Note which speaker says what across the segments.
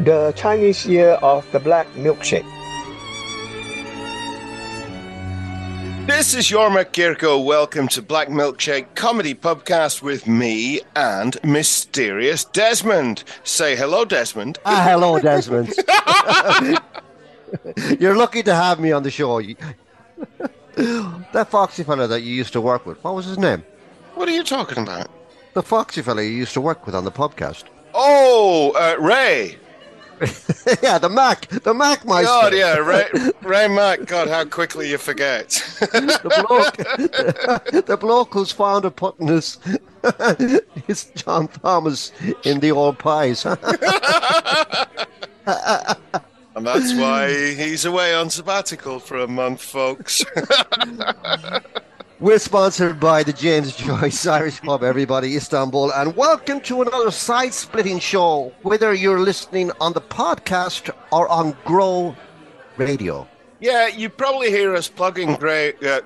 Speaker 1: the Chinese year of the black milkshake.
Speaker 2: This is Jorma Kirkko. Welcome to Black Milkshake Comedy Pubcast with me and Mysterious Desmond. Say hello, Desmond.
Speaker 3: Ah, hello, Desmond. You're lucky to have me on the show. that foxy fella that you used to work with, what was his name?
Speaker 2: What are you talking about?
Speaker 3: The foxy fella you used to work with on the podcast.
Speaker 2: Oh, uh, Ray.
Speaker 3: yeah, the Mac, the Mac Meister.
Speaker 2: God, yeah, Ray, Ray Mac. God, how quickly you forget.
Speaker 3: the bloke, the bloke who's fond of putting his, his John Thomas in the old pies.
Speaker 2: and that's why he's away on sabbatical for a month, folks.
Speaker 3: We're sponsored by the James Joyce Irish Pub, everybody, Istanbul, and welcome to another side splitting show, whether you're listening on the podcast or on Grow Radio.
Speaker 2: Yeah, you probably hear us plugging Grey, uh,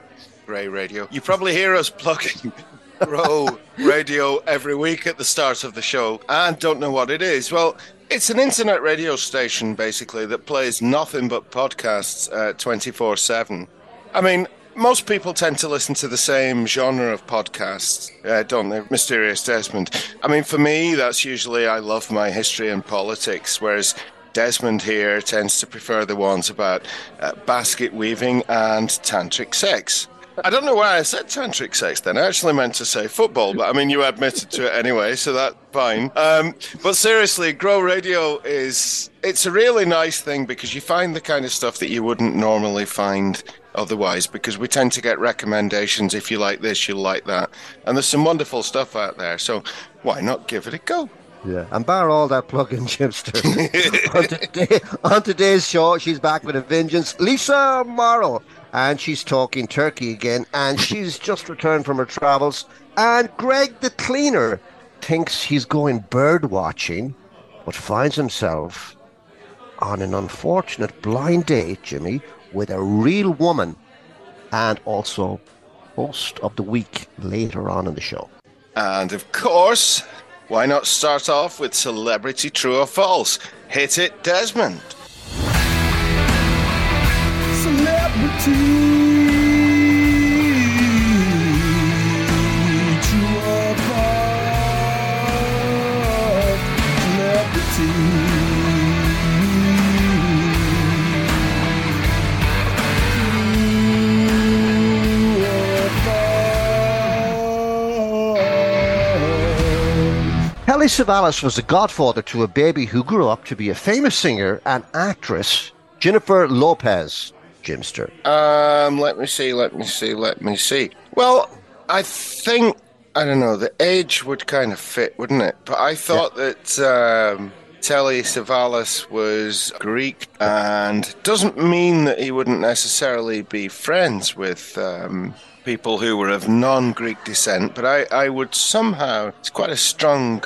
Speaker 2: Grey Radio. You probably hear us plugging Grow Radio every week at the start of the show and don't know what it is. Well, it's an internet radio station, basically, that plays nothing but podcasts 24 uh, 7. I mean, most people tend to listen to the same genre of podcasts, uh, don't they? Mysterious Desmond. I mean, for me, that's usually I love my history and politics, whereas Desmond here tends to prefer the ones about uh, basket weaving and tantric sex. I don't know why I said tantric sex then. I actually meant to say football, but I mean, you admitted to it anyway, so that's fine. Um, but seriously, Grow Radio is, it's a really nice thing because you find the kind of stuff that you wouldn't normally find otherwise because we tend to get recommendations. If you like this you'll like that. And there's some wonderful stuff out there so why not give it a go?
Speaker 3: Yeah and bar all that plug-in chipster on, today, on today's show she's back with a vengeance. Lisa morrow and she's talking turkey again and she's just returned from her travels and greg the cleaner thinks he's going bird watching but finds himself on an unfortunate blind date jimmy with a real woman and also host of the week later on in the show.
Speaker 2: And of course, why not start off with celebrity true or false? Hit it, Desmond.
Speaker 3: Telly Savalas was the godfather to a baby who grew up to be a famous singer and actress, Jennifer Lopez. Jimster.
Speaker 2: Um, let me see, let me see, let me see. Well, I think I don't know. The age would kind of fit, wouldn't it? But I thought yeah. that um, Telly Savalas was Greek, and doesn't mean that he wouldn't necessarily be friends with um, people who were of non-Greek descent. But I, I would somehow. It's quite a strong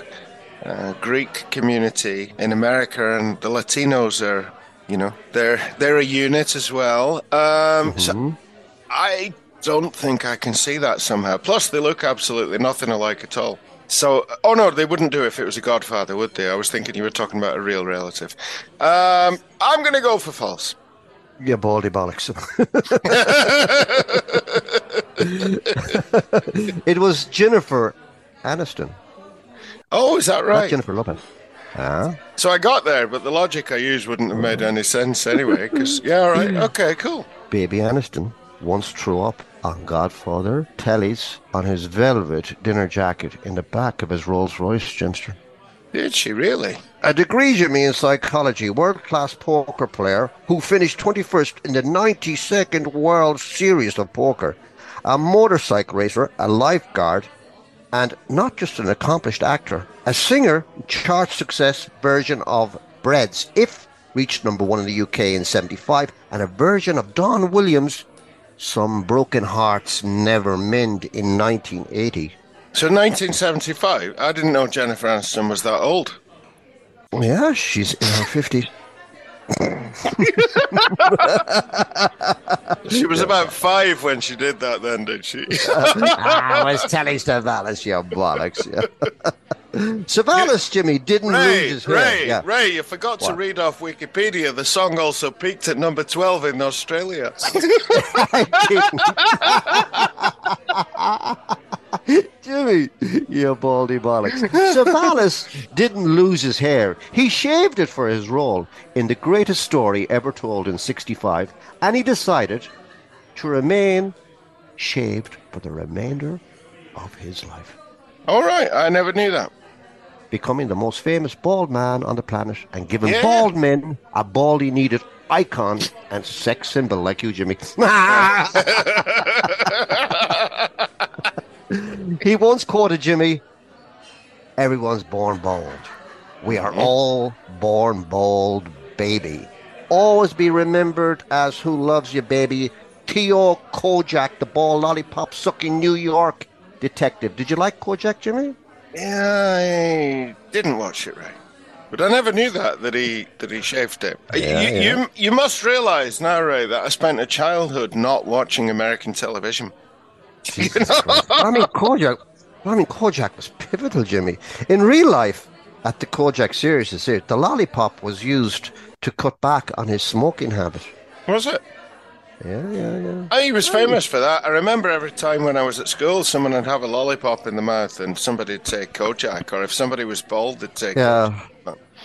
Speaker 2: uh, Greek community in America, and the Latinos are, you know, they're they're a unit as well. Um, mm-hmm. So I don't think I can see that somehow. Plus, they look absolutely nothing alike at all. So, oh no, they wouldn't do it if it was a godfather, would they? I was thinking you were talking about a real relative. Um, I'm going to go for false.
Speaker 3: Yeah, baldy bollocks. it was Jennifer Aniston.
Speaker 2: Oh, is that right?
Speaker 3: Not Jennifer Lopez. Ah.
Speaker 2: So I got there, but the logic I used wouldn't have made any sense anyway. Because yeah, all right, okay, cool.
Speaker 3: Baby Aniston once threw up on Godfather Telly's on his velvet dinner jacket in the back of his Rolls Royce, Jimster.
Speaker 2: Did she really?
Speaker 3: A degree, Jimmy, in psychology, world class poker player who finished 21st in the 92nd World Series of Poker, a motorcycle racer, a lifeguard, and not just an accomplished actor, a singer, chart success version of Breads, If reached number one in the UK in 75, and a version of Don Williams' Some Broken Hearts Never Mend in 1980.
Speaker 2: So 1975? I didn't know Jennifer Aniston was that old.
Speaker 3: Yeah, she's in her 50s.
Speaker 2: She was about five when she did that, then, did she?
Speaker 3: I was telling Savalas, you bollocks. Savalas, Jimmy, didn't lose
Speaker 2: Ray,
Speaker 3: his hair.
Speaker 2: Ray,
Speaker 3: yeah.
Speaker 2: Ray, you forgot to read off Wikipedia. The song also peaked at number 12 in Australia.
Speaker 3: Jimmy, you baldy bollocks. Savalas didn't lose his hair. He shaved it for his role in the greatest story ever told in 65, and he decided to remain shaved for the remainder of his life,
Speaker 2: All right, I never knew that.
Speaker 3: becoming the most famous bald man on the planet and giving
Speaker 2: Yeah.
Speaker 3: bald men a baldy needed icon and sex symbol like you, Jimmy. he once quoted Jimmy, Everyone's born bald. We are all born bald, baby. Always be remembered as who loves you, baby. Theo Kojak, the ball lollipop sucking New York detective. Did you like Kojak, Jimmy?
Speaker 2: Yeah, I didn't watch it, right? But I never knew that that he that he shaved it. Uh,
Speaker 3: Yeah,
Speaker 2: you,
Speaker 3: yeah.
Speaker 2: you you must realise now, Ray, that I spent a childhood not watching American television.
Speaker 3: Jesus Christ. I mean, Kojak. I mean, Kojak was pivotal, Jimmy. In real life, at the Kojak series, the lollipop was used to cut back on his smoking habit.
Speaker 2: Was it?
Speaker 3: Yeah, yeah, yeah.
Speaker 2: Oh, he was famous for that. I remember every time when I was at school, someone would have a lollipop in the mouth, and somebody'd say Kojak, or if somebody was bald, they'd say
Speaker 3: Yeah.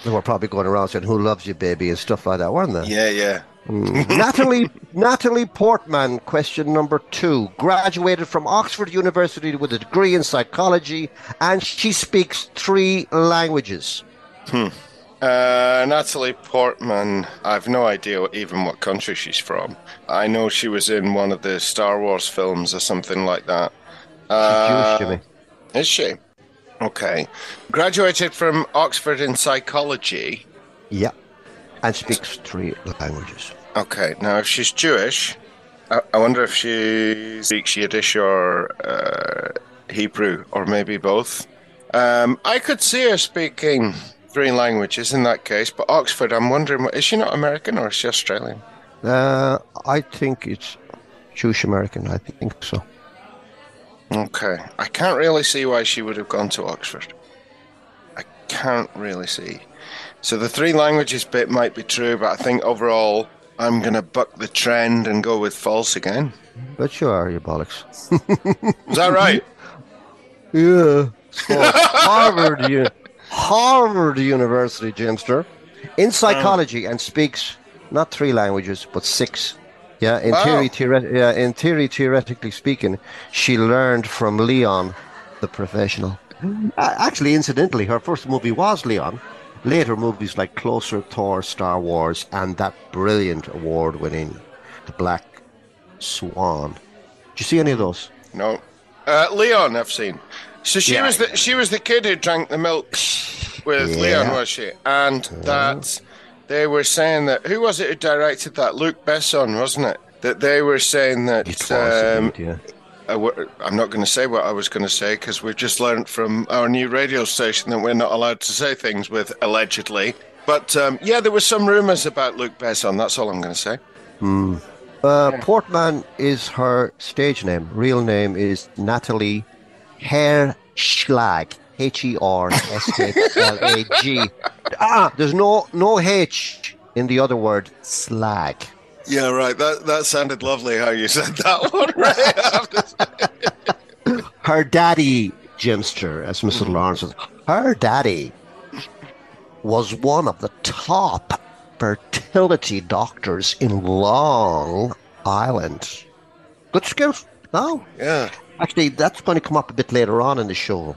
Speaker 3: They were probably going around saying, "Who loves you, baby?" and stuff like that, weren't they?
Speaker 2: Yeah, yeah.
Speaker 3: Natalie Natalie Portman, question number two, graduated from Oxford University with a degree in psychology, and she speaks three languages.
Speaker 2: Uh, Natalie Portman, I've no idea even what country she's from. I know she was in one of the Star Wars films or something like that. Uh,
Speaker 3: Jewish, Jimmy.
Speaker 2: Is she? Okay. Graduated from Oxford in psychology.
Speaker 3: Yeah, and speaks three languages.
Speaker 2: Okay, now if she's Jewish, I, I wonder if she speaks Yiddish or uh, Hebrew, or maybe both. Um, I could see her speaking three languages in that case, but Oxford, I'm wondering, is she not American or is she Australian?
Speaker 3: Uh, I think it's Jewish American. I think so.
Speaker 2: Okay, I can't really see why she would have gone to Oxford. I can't really see. So the three languages bit might be true, but I think overall I'm going to buck the trend and go with false again.
Speaker 3: But you are, you bollocks.
Speaker 2: Is that right?
Speaker 3: Yeah. Harvard, U- Harvard University, Jimster, in psychology and speaks not three languages but six. Yeah, in
Speaker 2: Wow.
Speaker 3: theory, theoret- yeah, in theory, theoretically speaking, she learned from Leon, the professional. Uh, actually, incidentally, her first movie was Leon. Later movies like Closer, Thor, Star Wars, and that brilliant award-winning The Black Swan. Did you see any of those?
Speaker 2: No. Uh, Leon, I've seen. So she
Speaker 3: Yeah.
Speaker 2: was the she was the kid who drank the milk with
Speaker 3: Yeah.
Speaker 2: Leon, was she? And that they were saying that who was it who directed that? Luc Besson, wasn't it? That they were saying that um,
Speaker 3: yeah.
Speaker 2: I'm not going to say what I was going to say because we've just learned from our new radio station that we're not allowed to say things with allegedly. But um, yeah, there were some rumours about Luc Besson. That's all I'm going to say.
Speaker 3: Uh, Portman is her stage name. Real name is Natalie Herschlag. H E R S H L A G. Ah, there's no no H in the other word. Slag.
Speaker 2: Yeah, right. That that sounded lovely how you said that one. Right? I have to say.
Speaker 3: Her daddy, Jimster, as Mr. Mm-hmm. Lawrence says, her daddy was one of the top fertility doctors in Long Island. Good skills. No,
Speaker 2: yeah.
Speaker 3: Actually, that's going to come up a bit later on in the show.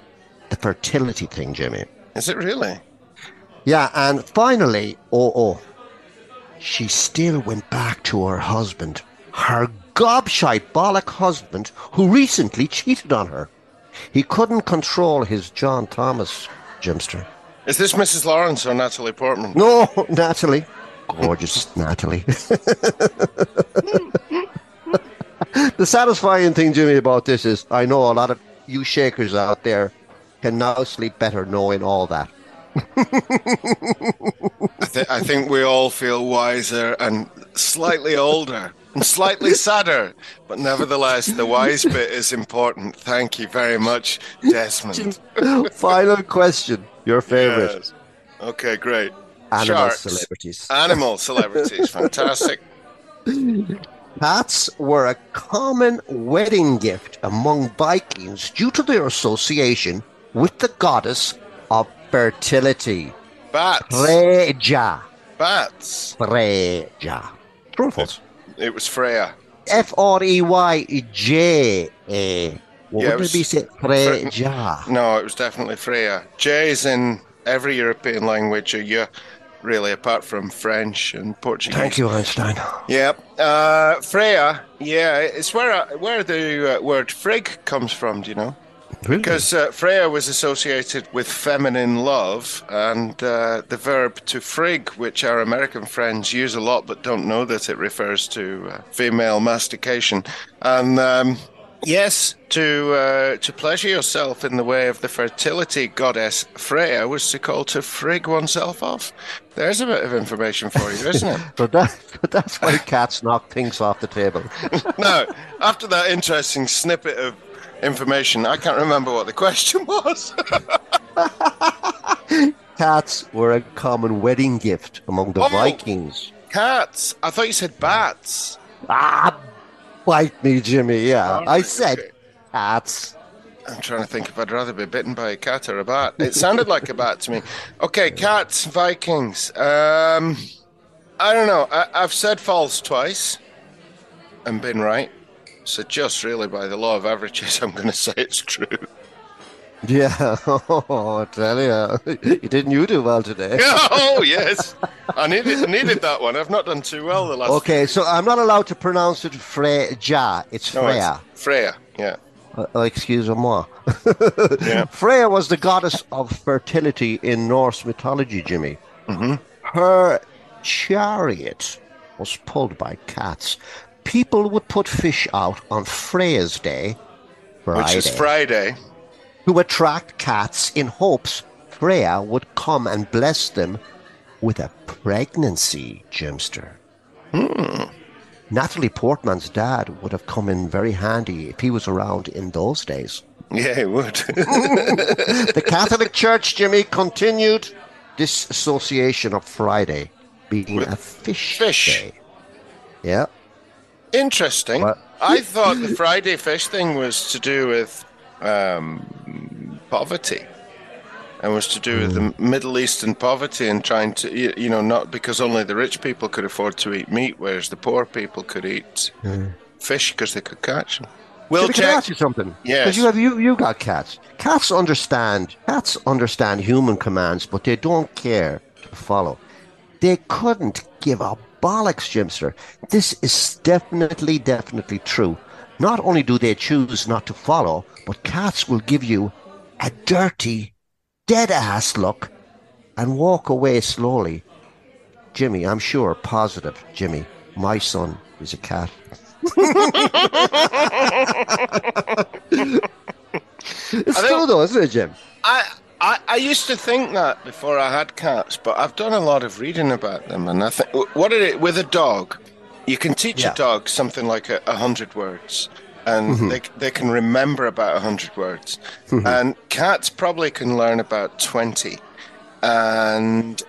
Speaker 3: The fertility thing, Jimmy.
Speaker 2: Is it really?
Speaker 3: Yeah, and finally, oh, oh, she still went back to her husband, her gobshite bollock husband, who recently cheated on her. He couldn't control his John Thomas, Jimster.
Speaker 2: Is this Mrs. Lawrence or Natalie Portman?
Speaker 3: No, Natalie. Gorgeous Natalie. the satisfying thing, Jimmy, about this is I know a lot of you shakers out there can now sleep better knowing all that.
Speaker 2: I, th- I think we all feel wiser and slightly older and slightly sadder, but nevertheless, the wise bit is important. Thank you very much, Desmond.
Speaker 3: Final question. Your favorite
Speaker 2: Yes. Okay, great.
Speaker 3: animal
Speaker 2: Sharks.
Speaker 3: celebrities.
Speaker 2: Animal celebrities, fantastic.
Speaker 3: Hats were a common wedding gift among Vikings due to their association with the goddess of fertility,
Speaker 2: Bats.
Speaker 3: Freya.
Speaker 2: Bats.
Speaker 3: Freya. True or false?
Speaker 2: It was Freya.
Speaker 3: F R E Y J A. What
Speaker 2: Yeah, it
Speaker 3: would
Speaker 2: was
Speaker 3: it be said? Freya.
Speaker 2: No, it was definitely Freya. J's in every European language are you, really, apart from French and Portuguese.
Speaker 3: Thank you, Einstein.
Speaker 2: Yep. Uh, Freya, yeah, it's where uh, where the uh, word frig comes from, do you know?
Speaker 3: Really?
Speaker 2: Because uh, Freya was associated with feminine love, and uh, the verb to frig, which our American friends use a lot but don't know that it refers to uh, female mastication. And um, yes, to uh, to pleasure yourself in the way of the fertility goddess Freya was to call to frig oneself off. There's a bit of information for you, isn't it?
Speaker 3: So that, but that's why cats knock things off the table.
Speaker 2: no, after that interesting snippet of information, I can't remember what the question was.
Speaker 3: Cats were a common wedding gift among the
Speaker 2: Oh.
Speaker 3: Vikings.
Speaker 2: Cats. I thought you said bats.
Speaker 3: Ah, bite me, Jimmy. Yeah, I said
Speaker 2: okay.
Speaker 3: cats.
Speaker 2: I'm trying to think if I'd rather be bitten by a cat or a bat. It sounded like a bat to me. Okay, cats, Vikings. Um, I don't know. I, I've said false twice and been right. So just really by the law of averages, I'm going to say it's true.
Speaker 3: Yeah, oh, I tell you, you didn't you do well today?
Speaker 2: oh yes, I needed I needed that one. I've not done too well the last.
Speaker 3: Okay, so I'm not allowed to pronounce it Freya. It's
Speaker 2: No, it's
Speaker 3: Freya.
Speaker 2: Freya. Yeah.
Speaker 3: Uh, uh, excuse-moi.
Speaker 2: Yeah.
Speaker 3: Freya was the goddess of fertility in Norse mythology, Jimmy.
Speaker 2: Mm-hmm.
Speaker 3: Her chariot was pulled by cats. People would put fish out on Freya's Day, Friday,
Speaker 2: Which is Friday.
Speaker 3: to attract cats in hopes Freya would come and bless them with a pregnancy, Jimster. Hmm. Natalie Portman's dad would have come in very handy if he was around in those days.
Speaker 2: Yeah, he would.
Speaker 3: The Catholic Church, Jimmy, continued this association of Friday being a fish,
Speaker 2: Fish.
Speaker 3: day. Yeah.
Speaker 2: Interesting.
Speaker 3: What?
Speaker 2: I thought the Friday fish thing was to do with um, poverty. And was to do with the Middle Eastern poverty and trying to, you, know, not because only the rich people could afford to eat meat, whereas the poor people could eat fish because they could catch them. We'll
Speaker 3: Jimmy, can I ask you something?
Speaker 2: Yes.
Speaker 3: Because you have you you got cats. Cats understand cats understand human commands, but they don't care to follow. They couldn't give a bollocks, Jimster. This is definitely, definitely true. Not only do they choose not to follow, but cats will give you a dirty, dead ass look and walk away slowly. Jimmy, I'm sure, positive, Jimmy, my son is a cat. It's true though, isn't it, Jim?
Speaker 2: I, I I used to think that before I had cats, but I've done a lot of reading about them, and I think what it with a dog, you can teach
Speaker 3: Yeah.
Speaker 2: a dog something like a, a hundred words, and they they can remember about a hundred words, and cats probably can learn about twenty, and.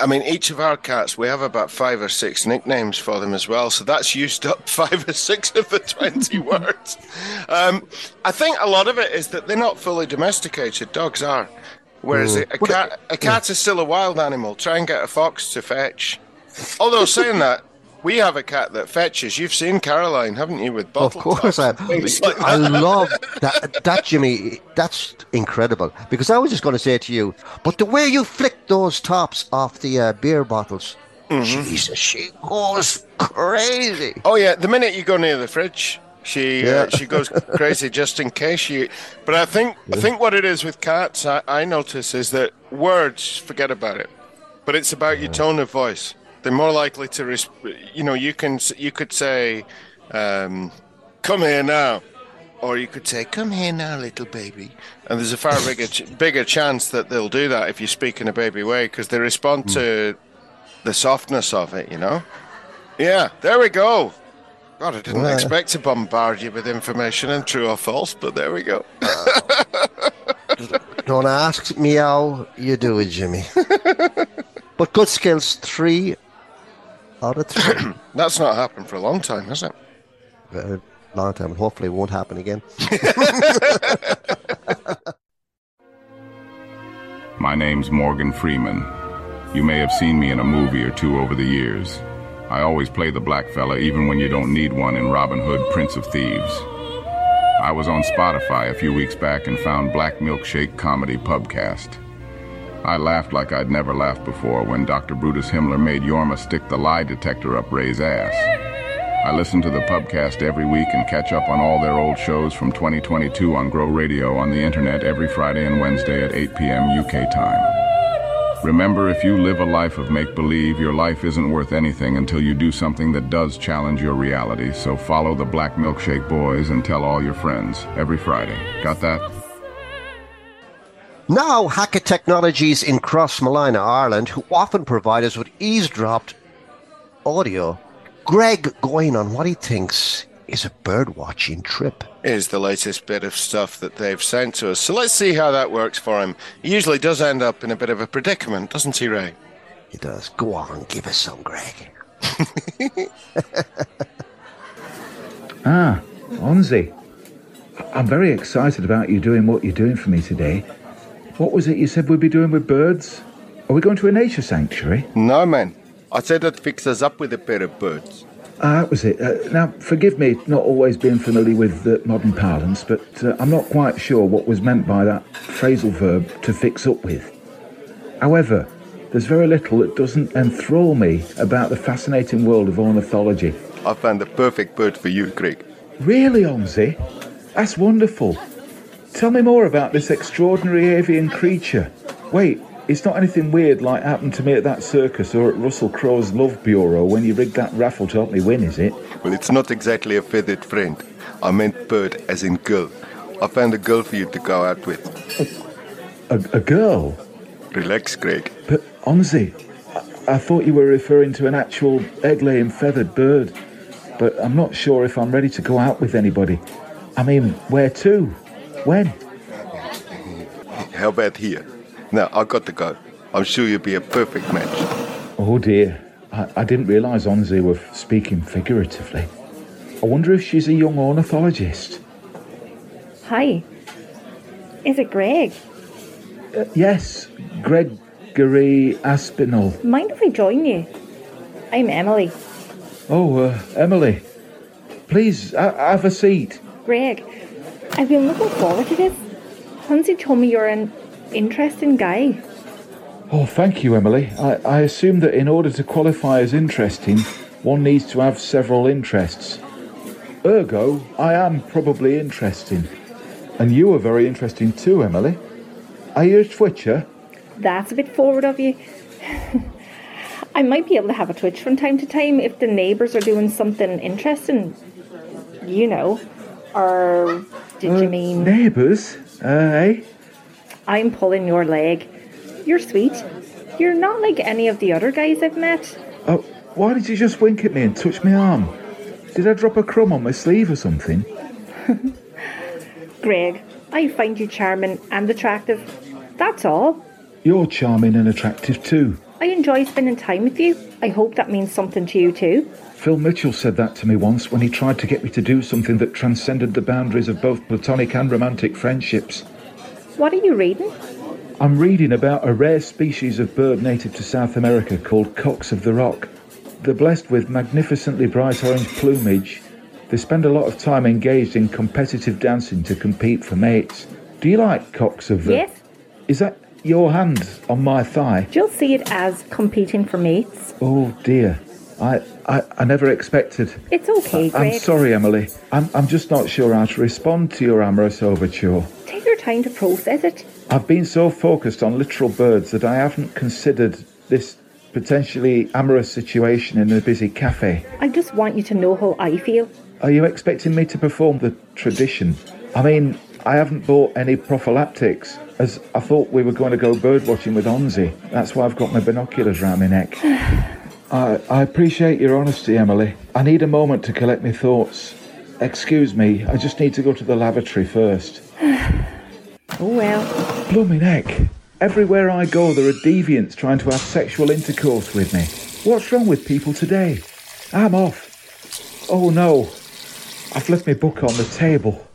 Speaker 2: I mean, each of our cats, we have about five or six nicknames for them as well. So that's used up five or six of the 20 words. Um, I think a lot of it is that they're not fully domesticated. Dogs are. Whereas a, a cat, a cat is still a wild animal. Try and get a fox to fetch. Although saying that, we have a cat that fetches. You've seen Caroline, haven't you? With
Speaker 3: Bob?
Speaker 2: Of
Speaker 3: course, I.
Speaker 2: tops and things like
Speaker 3: I love that. That Jimmy, that's incredible. Because I was just going to say to you, but the way you flick those tops off the uh, beer bottles,
Speaker 2: Mm-hmm.
Speaker 3: Jesus, she goes crazy.
Speaker 2: Oh yeah, the minute you go near the fridge, she
Speaker 3: Yeah.
Speaker 2: uh, she goes crazy just in case you. But I think I think what it is with cats, I, I notice is that words forget about it, but it's about your tone of voice. They're more likely to, res- you know, you can you could say, um, "Come here now," or you could say, "Come here now, little baby," and there's a far bigger ch- bigger chance that they'll do that if you speak in a baby way because they respond to the softness of it, you know. Yeah, there we go. God, I didn't
Speaker 3: Well-
Speaker 2: expect to bombard you with information and true or false, but there we go.
Speaker 3: Don't ask me how you do it, Jimmy. but good skills, three out of three.
Speaker 2: That's not happened for a long time, has it?
Speaker 3: Very long time, and hopefully it won't happen again.
Speaker 4: My name's Morgan Freeman. You may have seen me in a movie or two over the years. I always play the black fella even when you don't need one in Robin Hood, Prince of Thieves. I was on Spotify a few weeks back and found Black Milkshake Comedy Pubcast. I laughed like I'd never laughed before when Dr. Brutus Himmler made Jorma stick the lie detector up Ray's ass. I listen to the pubcast every week and catch up on all their old shows from 2022 on Grow Radio on the internet every Friday and Wednesday at 8 p.m. UK time. Remember, if you live a life of make believe, your life isn't worth anything until you do something that does challenge your reality. So follow the Black Milkshake Boys and tell all your friends every Friday. Got that?
Speaker 3: Now, Hackett Technologies in Crossmolina, Ireland, who often provide us with eavesdropped audio. Greg going on what he thinks is a birdwatching trip.
Speaker 2: Here's the latest bit of stuff that they've sent to us. So let's see how that works for him. He usually does end up in a bit of a predicament, doesn't he, Ray?
Speaker 3: He does. Go on, give us some, Greg.
Speaker 5: Ah, Onzi. I'm very excited about you doing what you're doing for me today. What was it you said we'd be doing with birds? Are we going to a nature sanctuary?
Speaker 2: No, man. I said I'd fix us up with a pair of birds.
Speaker 5: Ah, that was it. Uh, now, forgive me not always being familiar with uh, modern parlance, but uh, I'm not quite sure what was meant by that phrasal verb to fix up with. However, there's very little that doesn't enthrall me about the fascinating world of ornithology.
Speaker 2: I found the perfect bird for you, Craig.
Speaker 5: Really, Onzi? That's wonderful. Tell me more about this extraordinary avian creature. Wait, it's not anything weird like happened to me at that circus or at Russell Crowe's Love Bureau when you rigged that raffle to help me win, is it?
Speaker 2: Well, it's not exactly a feathered friend. I meant bird as in girl. I found a girl for you to go out with.
Speaker 5: A, a girl?
Speaker 2: Relax, Greg.
Speaker 5: But, Onzi, I, I thought you were referring to an actual egg laying feathered bird. But I'm not sure if I'm ready to go out with anybody. I mean, where to? When?
Speaker 2: How about here? Now, I've got to go. I'm sure you'll be a perfect match.
Speaker 5: Oh dear, I, I didn't realise Onzi were speaking figuratively. I wonder if she's a young ornithologist.
Speaker 6: Hi. Is it Greg?
Speaker 5: Uh, yes, Gregory Aspinall.
Speaker 6: Mind if I join you? I'm Emily.
Speaker 5: Oh, uh, Emily, please uh, have a seat.
Speaker 6: Greg, I've been looking forward to this. Hansi told me you're an interesting guy.
Speaker 5: Oh, thank you, Emily. I, I assume that in order to qualify as interesting, one needs to have several interests. Ergo, I am probably interesting. And you are very interesting too, Emily. Are you a twitcher?
Speaker 6: That's a bit forward of you. I might be able to have a twitch from time to time if the neighbours are doing something interesting. You know. Or did you mean
Speaker 5: Neighbours? Uh, eh?
Speaker 6: I'm pulling your leg? You're sweet. You're not like any of the other guys I've met.
Speaker 5: Oh, why did you just wink at me and touch my arm? Did I drop a crumb on my sleeve or something?
Speaker 6: Greg, I find you charming and attractive. That's all.
Speaker 5: You're charming and attractive too.
Speaker 6: I enjoy spending time with you. I hope that means something to you too.
Speaker 5: Phil Mitchell said that to me once when he tried to get me to do something that transcended the boundaries of both platonic and romantic friendships.
Speaker 6: What are you reading?
Speaker 5: I'm reading about a rare species of bird native to South America called cocks of the rock. They're blessed with magnificently bright orange plumage. They spend a lot of time engaged in competitive dancing to compete for mates. Do you like cocks of the... Rock?
Speaker 6: Yes?
Speaker 5: Is that your hand on my thigh?
Speaker 6: You'll see it as competing for mates.
Speaker 5: Oh dear. I, I, I never expected.
Speaker 6: It's okay,
Speaker 5: I'm
Speaker 6: Greg.
Speaker 5: sorry, Emily. I'm, I'm just not sure how to respond to your amorous overture.
Speaker 6: Take your time to process it.
Speaker 5: I've been so focused on literal birds that I haven't considered this potentially amorous situation in a busy cafe.
Speaker 6: I just want you to know how I feel.
Speaker 5: Are you expecting me to perform the tradition? I mean, I haven't bought any prophylactics, as I thought we were going to go bird watching with Onzi. That's why I've got my binoculars round my neck. I, I appreciate your honesty, Emily. I need a moment to collect my thoughts. Excuse me, I just need to go to the lavatory first.
Speaker 6: Oh well.
Speaker 5: Blooming heck. Everywhere I go, there are deviants trying to have sexual intercourse with me. What's wrong with people today? I'm off. Oh no. I've left my book on the table.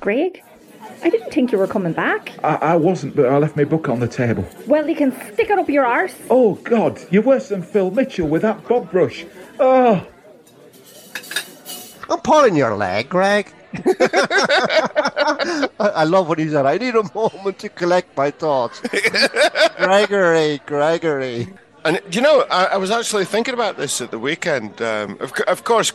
Speaker 6: Greg, I didn't think you were coming back.
Speaker 5: I, I wasn't, but I left my book on the table.
Speaker 6: Well, you can stick it up your arse.
Speaker 5: Oh God, you're worse than Phil Mitchell with that bob brush. Oh,
Speaker 3: I'm pulling your leg, Greg. I, I love what he said. I need a moment to collect my thoughts. Gregory, Gregory.
Speaker 2: And you know, I, I was actually thinking about this at the weekend. Um, of, of course,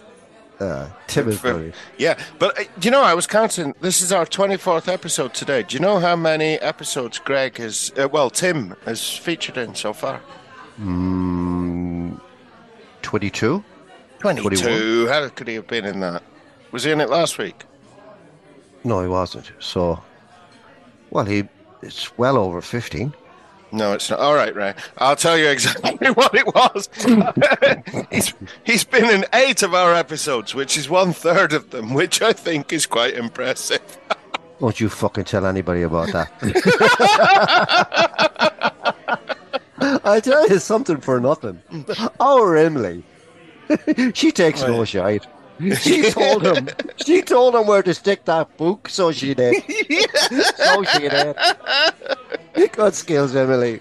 Speaker 3: Uh, Tim is
Speaker 2: for- yeah. But uh, you know, I was counting. This is our twenty-fourth episode today. Do you know how many episodes Greg has? Uh, well, Tim has featured in so far.
Speaker 3: Mm, 22?
Speaker 2: Twenty-two. How could he have been in that? Was he in it last week?
Speaker 3: No, he wasn't. So, well, he it's well over 15.
Speaker 2: No, it's not. All right, Ray. I'll tell you exactly what it was. he's, he's been in eight of our episodes, which is one third of them, which I think is quite impressive.
Speaker 3: Don't you fucking tell anybody about that. I tell you something for nothing. Oh, our Emily, she takes no shite. She told him. She told him where to stick that book, so she did. so she did. Good skills, Emily.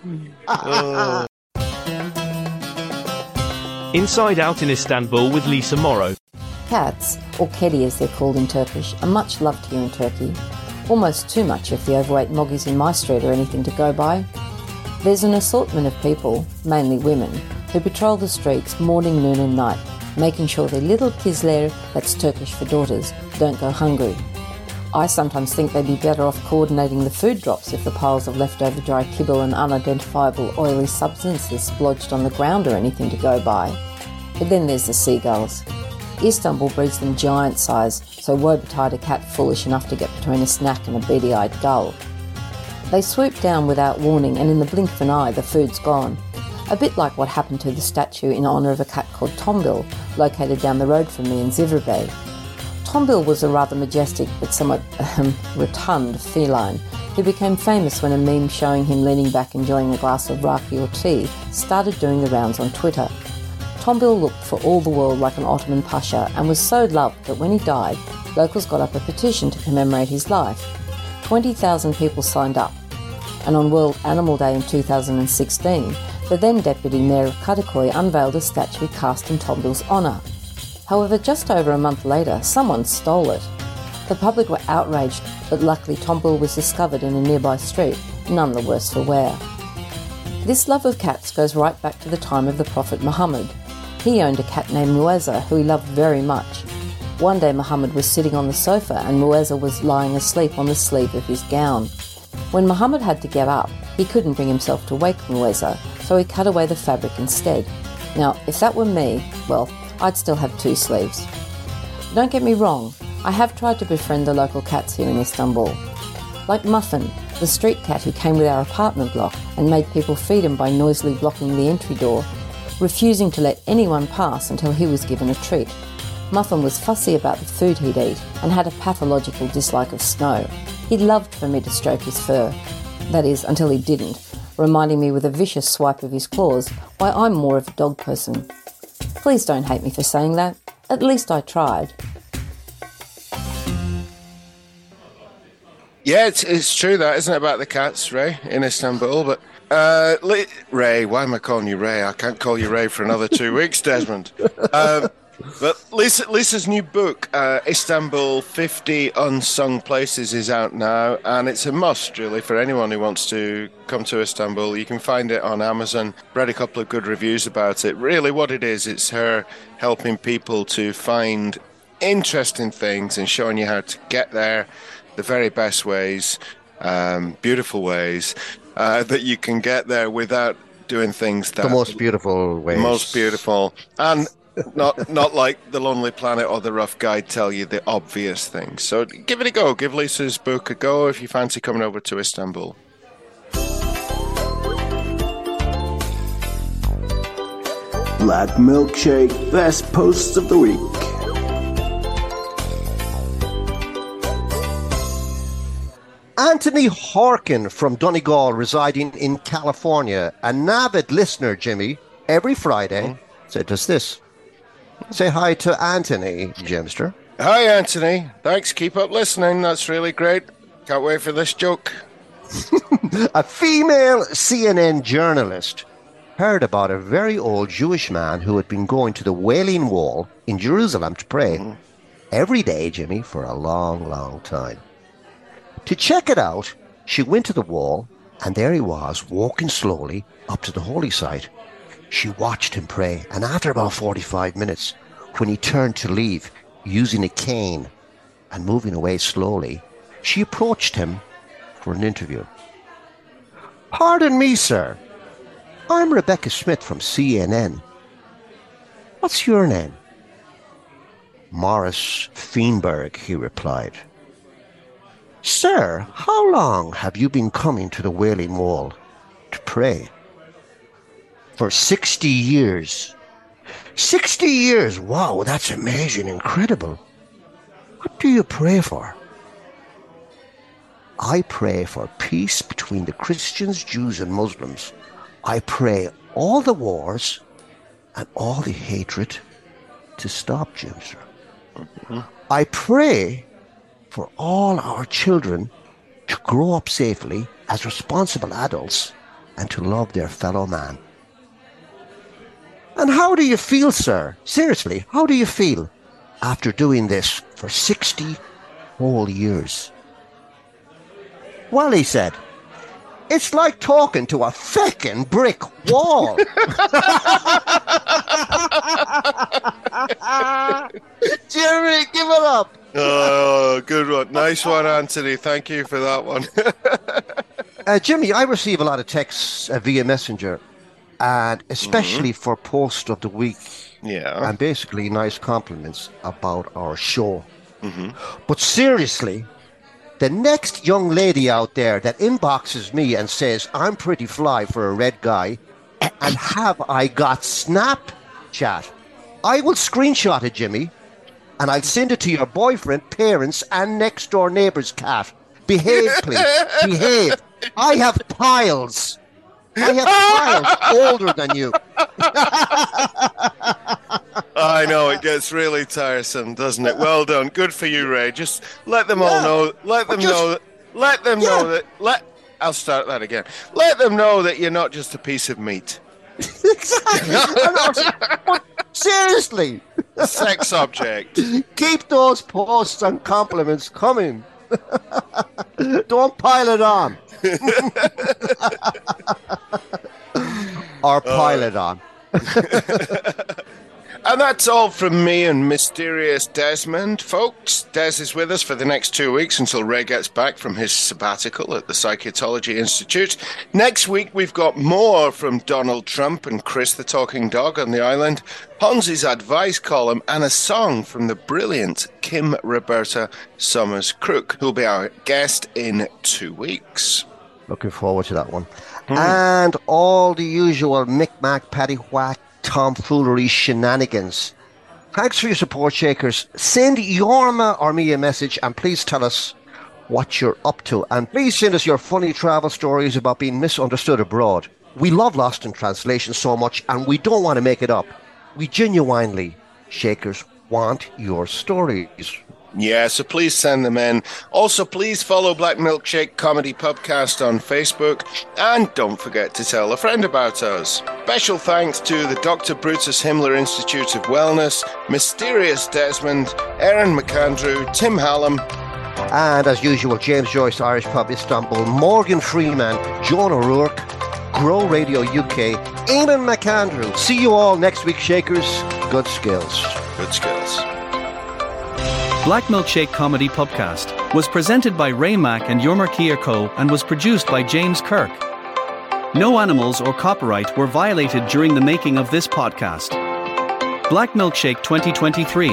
Speaker 7: Inside Out in Istanbul with Lisa Morrow.
Speaker 8: Cats, or kedi as they're called in Turkish, are much loved here in Turkey. Almost too much if the overweight moggies in my street are anything to go by. There's an assortment of people, mainly women, who patrol the streets morning, noon, and night, making sure their little kizler, that's Turkish for daughters, don't go hungry. I sometimes think they'd be better off coordinating the food drops if the piles of leftover dry kibble and unidentifiable oily substances splodged on the ground are anything to go by. But then there's the seagulls. Istanbul breeds them giant size, so woe betide a cat foolish enough to get between a snack and a beady eyed gull. They swoop down without warning, and in the blink of an eye, the food's gone. A bit like what happened to the statue in honour of a cat called Tombil, located down the road from me in Ziverbey. Tombil was a rather majestic but somewhat ahem, um, rotund feline who became famous when a meme showing him leaning back enjoying a glass of raki or tea started doing the rounds on Twitter. Tombil looked for all the world like an Ottoman pasha and was so loved that when he died, locals got up a petition to commemorate his life. 20,000 people signed up, and on World Animal Day in 2016, the then Deputy Mayor of Kadıköy unveiled a statue cast in Tombil's honour. However, just over a month later, someone stole it. The public were outraged, but luckily Tombil was discovered in a nearby street, none the worse for wear. This love of cats goes right back to the time of the Prophet Muhammad. He owned a cat named Muezza, who he loved very much. One day Muhammad was sitting on the sofa and Muezza was lying asleep on the sleeve of his gown. When Muhammad had to get up, he couldn't bring himself to wake Muezza, so he cut away the fabric instead. Now, if that were me, well, I'd still have two sleeves. Don't get me wrong, I have tried to befriend the local cats here in Istanbul. Like Muffin, the street cat who came with our apartment block and made people feed him by noisily blocking the entry door, refusing to let anyone pass until he was given a treat. Muffin was fussy about the food he'd eat and had a pathological dislike of snow. He loved for me to stroke his fur. That is, until he didn't, reminding me with a vicious swipe of his claws why I'm more of a dog person. Please don't hate me for saying that. At least I tried.
Speaker 2: Yeah, it's, it's true that, isn't it, about the cats, Ray, in Istanbul? But, uh, Ray, why am I calling you Ray? I can't call you Ray for another two weeks, Desmond. Um, but Lisa, Lisa's new book, uh, Istanbul 50 Unsung Places, is out now, and it's a must, really, for anyone who wants to come to Istanbul. You can find it on Amazon. Read a couple of good reviews about it. Really, what it is, it's her helping people to find interesting things and showing you how to get there the very best ways, um, beautiful ways uh, that you can get there without doing things that
Speaker 3: The most beautiful ways.
Speaker 2: most beautiful and not not like the Lonely Planet or the Rough Guide tell you the obvious things. So give it a go. Give Lisa's book a go if you fancy coming over to Istanbul.
Speaker 9: Black Milkshake Best Posts of the Week.
Speaker 3: Anthony Harkin from Donegal, residing in California, an avid listener, Jimmy, every Friday, hmm? said us this. Say hi to Anthony, Jimster.
Speaker 2: Hi, Anthony. Thanks. Keep up listening. That's really great. Can't wait for this joke.
Speaker 3: A female CNN journalist heard about a very old Jewish man who had been going to the Wailing Wall in Jerusalem to pray every day, Jimmy, for a long, long time. To check it out, she went to the wall, and there he was, walking slowly up to the holy site. She watched him pray, and after about 45 minutes, when he turned to leave, using a cane and moving away slowly, she approached him for an interview. Pardon me, sir. I'm Rebecca Smith from CNN. What's your name? Morris Feenberg, he replied. Sir, how long have you been coming to the Wailing Wall to pray? For 60 years. 60 years! Wow, that's amazing, incredible. What do you pray for? I pray for peace between the Christians, Jews, and Muslims. I pray all the wars and all the hatred to stop, Jimster. I pray for all our children to grow up safely as responsible adults and to love their fellow man. And how do you feel, sir? Seriously, how do you feel after doing this for 60 whole years? Well, he said, it's like talking to a feckin' brick wall. Jerry, give it up.
Speaker 2: Oh, good one. Nice one, Anthony. Thank you for that one.
Speaker 3: Uh, Jimmy, I receive a lot of texts uh, via Messenger, and especially mm-hmm. for post of the week,
Speaker 2: yeah.
Speaker 3: and basically nice compliments about our show. Mm-hmm. But seriously, the next young lady out there that inboxes me and says I'm pretty fly for a red guy, and have I got Snapchat? I will screenshot it, Jimmy, and I'll send it to your boyfriend, parents, and next door neighbor's cat. Behave, please. Behave. I have piles. I have piles older than you.
Speaker 2: I know it gets really tiresome, doesn't it? Well done. Good for you, Ray. Just let them all know. Let them
Speaker 3: just-
Speaker 2: know. Let them
Speaker 3: Yeah.
Speaker 2: know that. Let. I'll start that again. Let them know that you're not just a piece of meat.
Speaker 3: exactly. And also- but seriously,
Speaker 2: sex object.
Speaker 3: keep those posts and compliments coming. Don't pile it on. or pile uh. it on.
Speaker 2: And that's all from me and mysterious Desmond, folks. Des is with us for the next two weeks until Ray gets back from his sabbatical at the Psychotology Institute. Next week, we've got more from Donald Trump and Chris the Talking Dog on the island, Ponzi's advice column, and a song from the brilliant Kim Roberta Summers Crook, who'll be our guest in two weeks.
Speaker 3: Looking forward to that one. Hmm. And all the usual micmac, paddywhack, tomfoolery shenanigans. Thanks for your support, Shakers. Send Jorma or me a message and please tell us what you're up to. And please send us your funny travel stories about being misunderstood abroad. We love Lost in Translation so much and we don't want to make it up. We genuinely, Shakers, want your stories.
Speaker 2: Yeah, so please send them in. Also, please follow Black Milkshake Comedy Pubcast on Facebook. And don't forget to tell a friend about us. Special thanks to the Dr. Brutus Himmler Institute of Wellness, Mysterious Desmond, Aaron McAndrew, Tim Hallam,
Speaker 3: And as usual, James Joyce, Irish Pub Istanbul, Morgan Freeman, John O'Rourke, Grow Radio UK, Eamon McAndrew. See you all next week, Shakers. Good skills.
Speaker 2: Good skills.
Speaker 10: Black Milkshake Comedy Pubcast was presented by Ray Mac and Jorma Co. and was produced by James Kirk. No animals or copyright were violated during the making of this podcast. Black Milkshake 2023